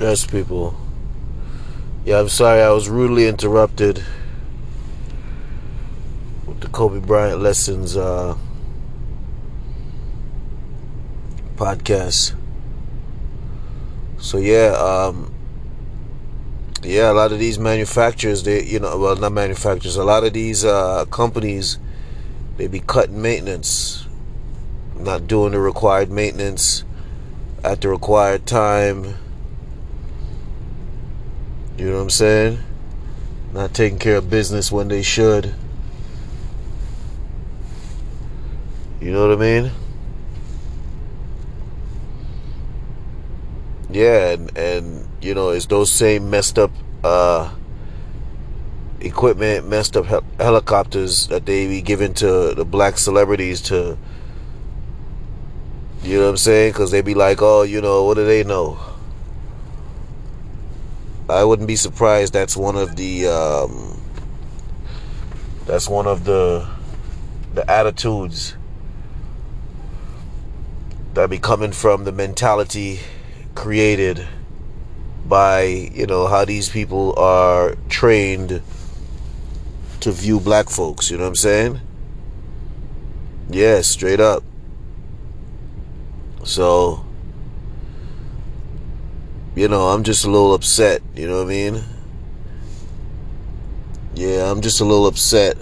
Yes, people. Yeah, I'm sorry I was rudely interrupted with the Kobe Bryant Lessons uh, podcast. So yeah, um, yeah, a lot of these manufacturers, they you know, well, not manufacturers, a lot of these uh, companies, they be cutting maintenance, not doing the required maintenance at the required time you know what I'm saying? Not taking care of business when they should. You know what I mean? Yeah, and, and you know, it's those same messed up uh, equipment, messed up hel- helicopters that they be giving to the black celebrities to, you know what I'm saying? Because they be like, oh, you know, what do they know? I wouldn't be surprised. That's one of the um, that's one of the the attitudes that be coming from the mentality created by you know how these people are trained to view black folks. You know what I'm saying? Yeah, straight up. So you know, I'm just a little upset, you know what I mean? Yeah, I'm just a little upset.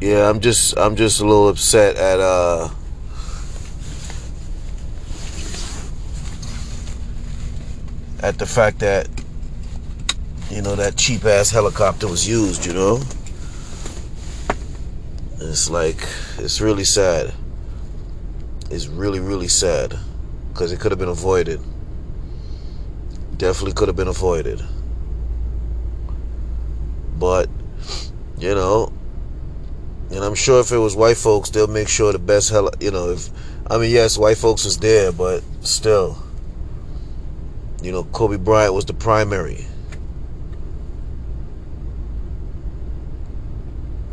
Yeah, I'm just I'm just a little upset at uh at the fact that you know that cheap ass helicopter was used, you know? It's like it's really sad. It's really really sad because it could have been avoided. Definitely could have been avoided. But you know, and I'm sure if it was white folks, they'll make sure the best hell. You know, if I mean, yes, white folks was there, but still, you know, Kobe Bryant was the primary.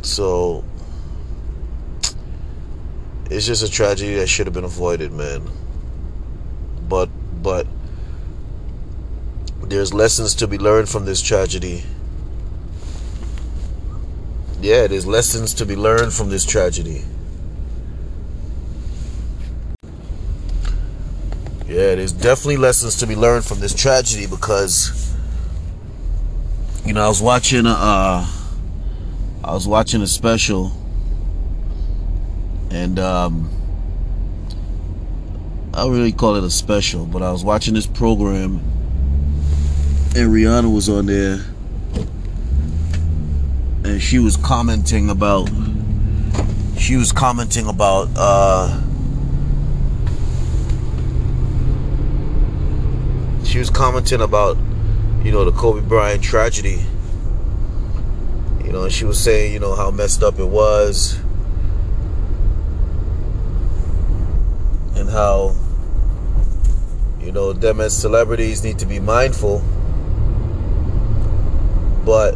So it's just a tragedy that should have been avoided, man. But but there's lessons to be learned from this tragedy. Yeah, there's lessons to be learned from this tragedy. Yeah, there's definitely lessons to be learned from this tragedy because you know, I was watching uh I was watching a special and um, I really call it a special, but I was watching this program, and Rihanna was on there, and she was commenting about, she was commenting about, uh, she was commenting about, you know, the Kobe Bryant tragedy. You know, she was saying, you know, how messed up it was how you know them as celebrities need to be mindful. But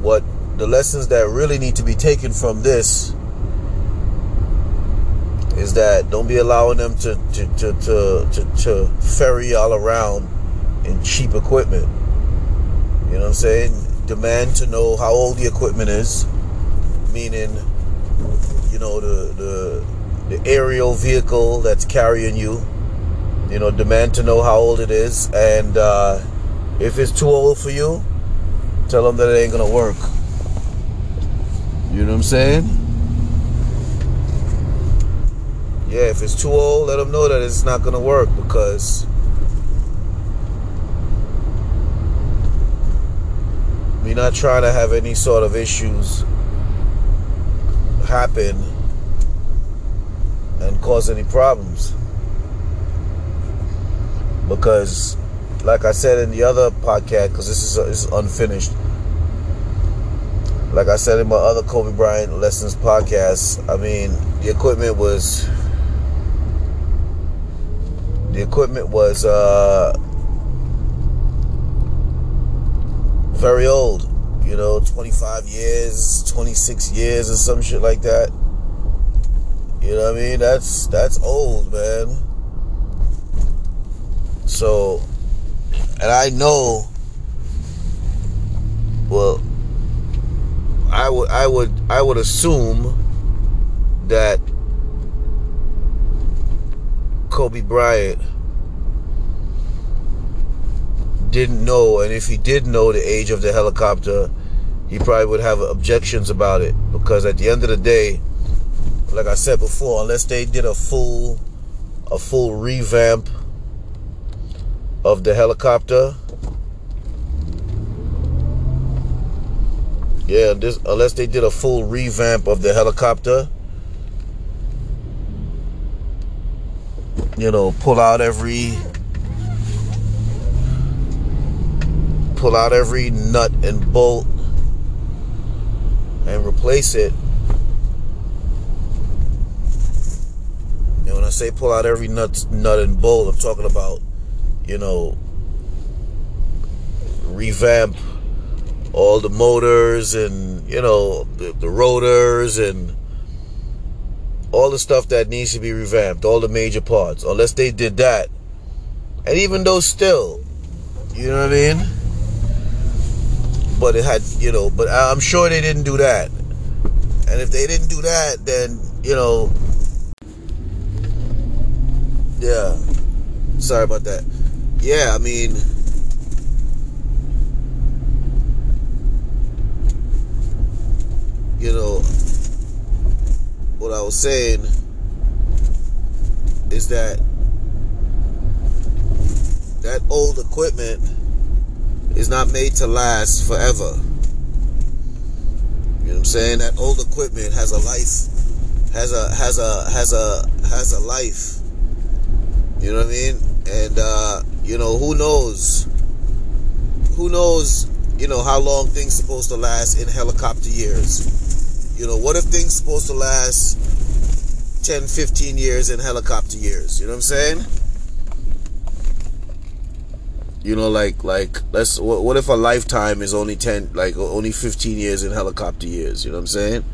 what the lessons that really need to be taken from this is that don't be allowing them to to to to, to, to ferry all around in cheap equipment. You know what i'm saying? Demand to know how old the equipment is meaning you know the the the aerial vehicle that's carrying you. You know, demand to know how old it is, and uh, if it's too old for you, tell them that it ain't gonna work. You know what I'm saying? Yeah, if it's too old, let them know that it's not gonna work because we're not trying to have any sort of issues happen and cause any problems. Because, like I said in the other podcast, because this is, this is unfinished. Like I said in my other Kobe Bryant Lessons podcast, I mean, the equipment was. The equipment was uh, very old. You know, 25 years, 26 years, or some shit like that. You know what I mean? That's that's old, man. So, and I know. Well, I would I would I would assume that Kobe Bryant didn't know, and if he did know the age of the helicopter, he probably would have objections about it because at the end of the day, like I said before, unless they did a full a full revamp of the helicopter, yeah, this unless they did a full revamp of the helicopter, you know, pull out every pull out every nut and bolt and replace it. And when I say pull out every nut, nut and bolt, I'm talking about, you know, revamp all the motors and, you know, the, the rotors and all the stuff that needs to be revamped, all the major parts, unless they did that. And even though still, you know what I mean? but it had, you know, but I'm sure they didn't do that. And if they didn't do that, then, you know, yeah. Sorry about that. Yeah, I mean, you know, what I was saying is that that old equipment is not made to last forever. You know what I'm saying? That old equipment has a life, has a has a has a has a life. You know what I mean? And uh, you know who knows? Who knows? You know how long things supposed to last in helicopter years? You know what if things supposed to last 10, 15 years in helicopter years? You know what I'm saying? You know, like like let's what, what if a lifetime is only ten, like only fifteen years in helicopter years? You know what I'm saying?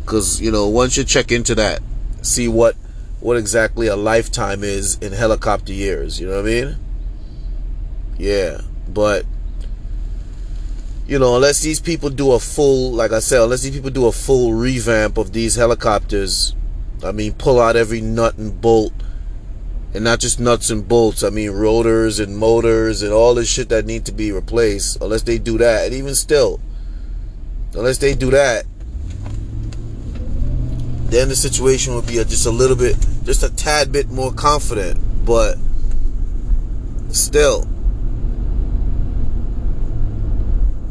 Because you know, once you check into that, see what what exactly a lifetime is in helicopter years. You know what I mean? Yeah, but you know, unless these people do a full, like I said, unless these people do a full revamp of these helicopters, I mean, pull out every nut and bolt and not just nuts and bolts. I mean rotors and motors and all this shit that need to be replaced. Unless they do that, and even still, unless they do that, then the situation would be just a little bit, just a tad bit more confident. But still,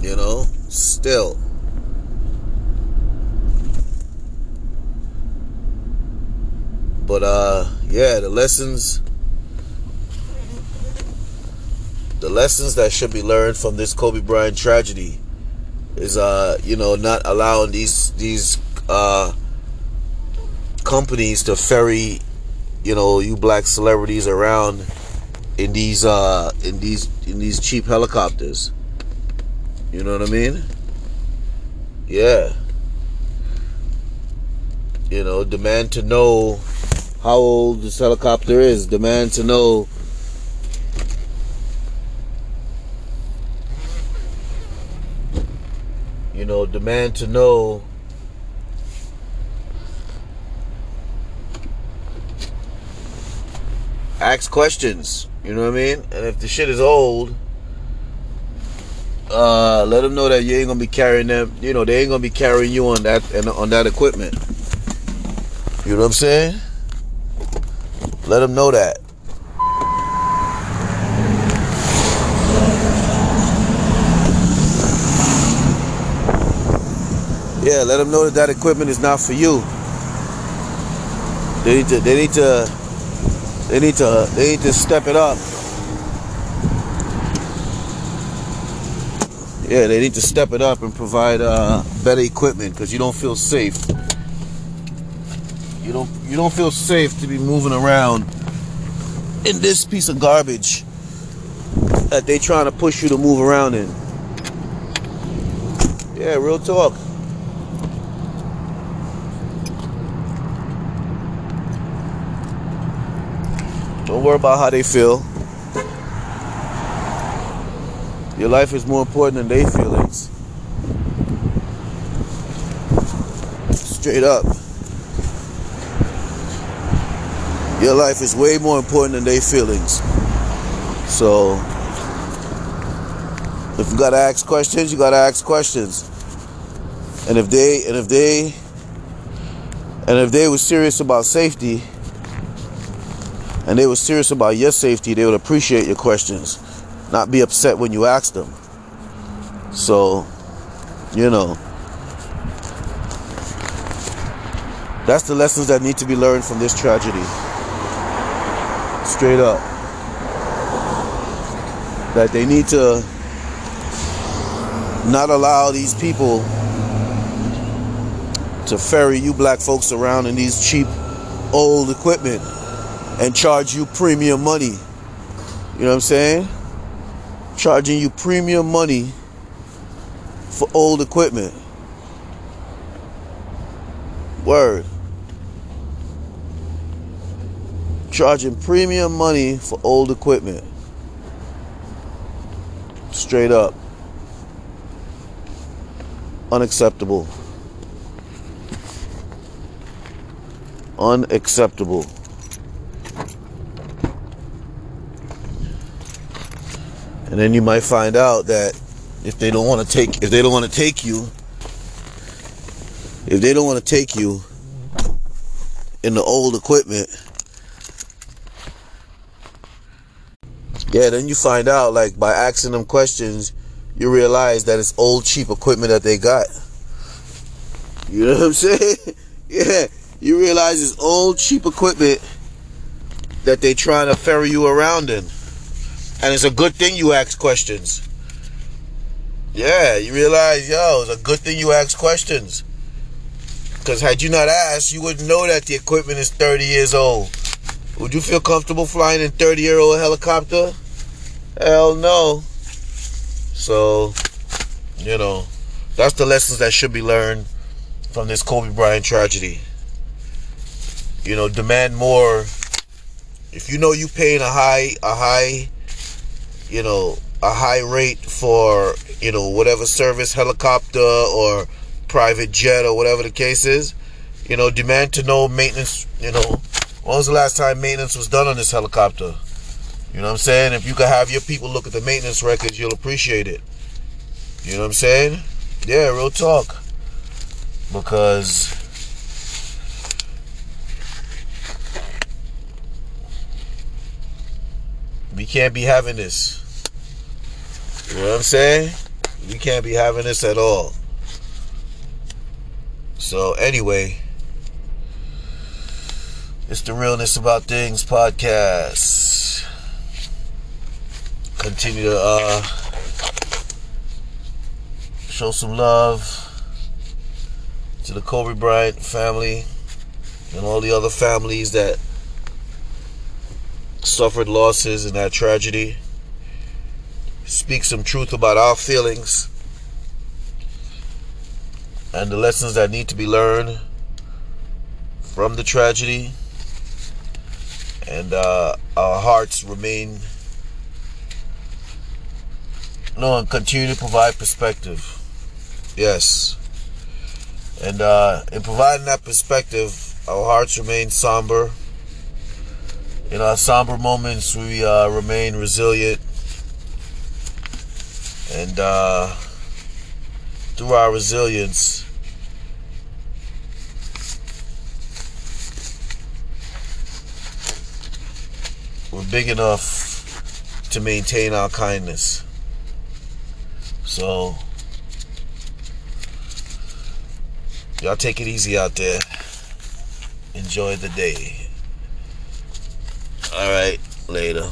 you know, still. But uh yeah, the lessons the lessons that should be learned from this Kobe Bryant tragedy is uh, you know, not allowing these these uh companies to ferry, you know, you black celebrities around in these uh in these in these cheap helicopters. You know what I mean? Yeah. You know, demand to know how old this helicopter is. Demand to know you know, demand to know ask questions. You know what I mean? And if the shit is old, uh, let them know that you ain't gonna be carrying them. You know, they ain't gonna be carrying you on that and on that equipment. You know what I'm saying? Let them know that. Yeah, let them know that that equipment is not for you. They need to. They need to. They need to. They need to step it up. Yeah, they need to step it up and provide uh, better equipment because you don't feel safe you don't you don't feel safe to be moving around in this piece of garbage. that they trying to push you to move around in. Yeah, real talk. Don't worry about how they feel. Your life is more important than their feelings. Straight up. Your life is way more important than their feelings. So, if you gotta ask questions, you gotta ask questions. And if they and if they and if they were serious about safety and they were serious about your safety, they would appreciate your questions, not be upset when you ask them. So, you know, that's the lessons that need to be learned from this tragedy. Straight up. That they need to not allow these people to ferry you black folks around in these cheap old equipment and charge you premium money. You know what I'm saying? Charging you premium money for old equipment. Word. Charging premium money for old equipment. Straight up. Unacceptable. Unacceptable. And then you might find out that if they don't want to take if they don't want to take you if they don't want to take you in the old equipment yeah then you find out like by asking them questions you realize that it's old cheap equipment that they got. You know what i'm saying? Yeah you realize it's old cheap equipment that they trying to ferry you around in and it's a good thing you ask questions yeah, you realize, yo, it's a good thing you ask questions. Because had you not asked, you wouldn't know that the equipment is 30 years old. Would you feel comfortable flying in 30 year old helicopter? Hell no. So, you know, that's the lessons that should be learned from this Kobe Bryant tragedy. You know, demand more. If you know you're paying a high, a high, you know, a high rate for you know whatever service helicopter or private jet or whatever the case is. You know demand to know maintenance you know when was the last time maintenance was done on this helicopter? You know what i'm saying? If you could have your people look at the maintenance records you'll appreciate it. You know what i'm saying? Yeah real talk. Because can't be having this you know what I'm saying? We can't be having this at all. So, anyway, it's the Realness About Things podcast. Continue to uh, show some love to the Kobe Bryant family and all the other families that suffered losses in that tragedy speak some truth about our feelings and the lessons that need to be learned from the tragedy. And uh, our hearts remain, no, and continue to provide perspective. Yes. And uh, in providing that perspective, our hearts remain somber. In our somber moments, we uh, remain resilient and uh, through our resilience, we're big enough to maintain our kindness. So, y'all take it easy out there. Enjoy the day. All right, later.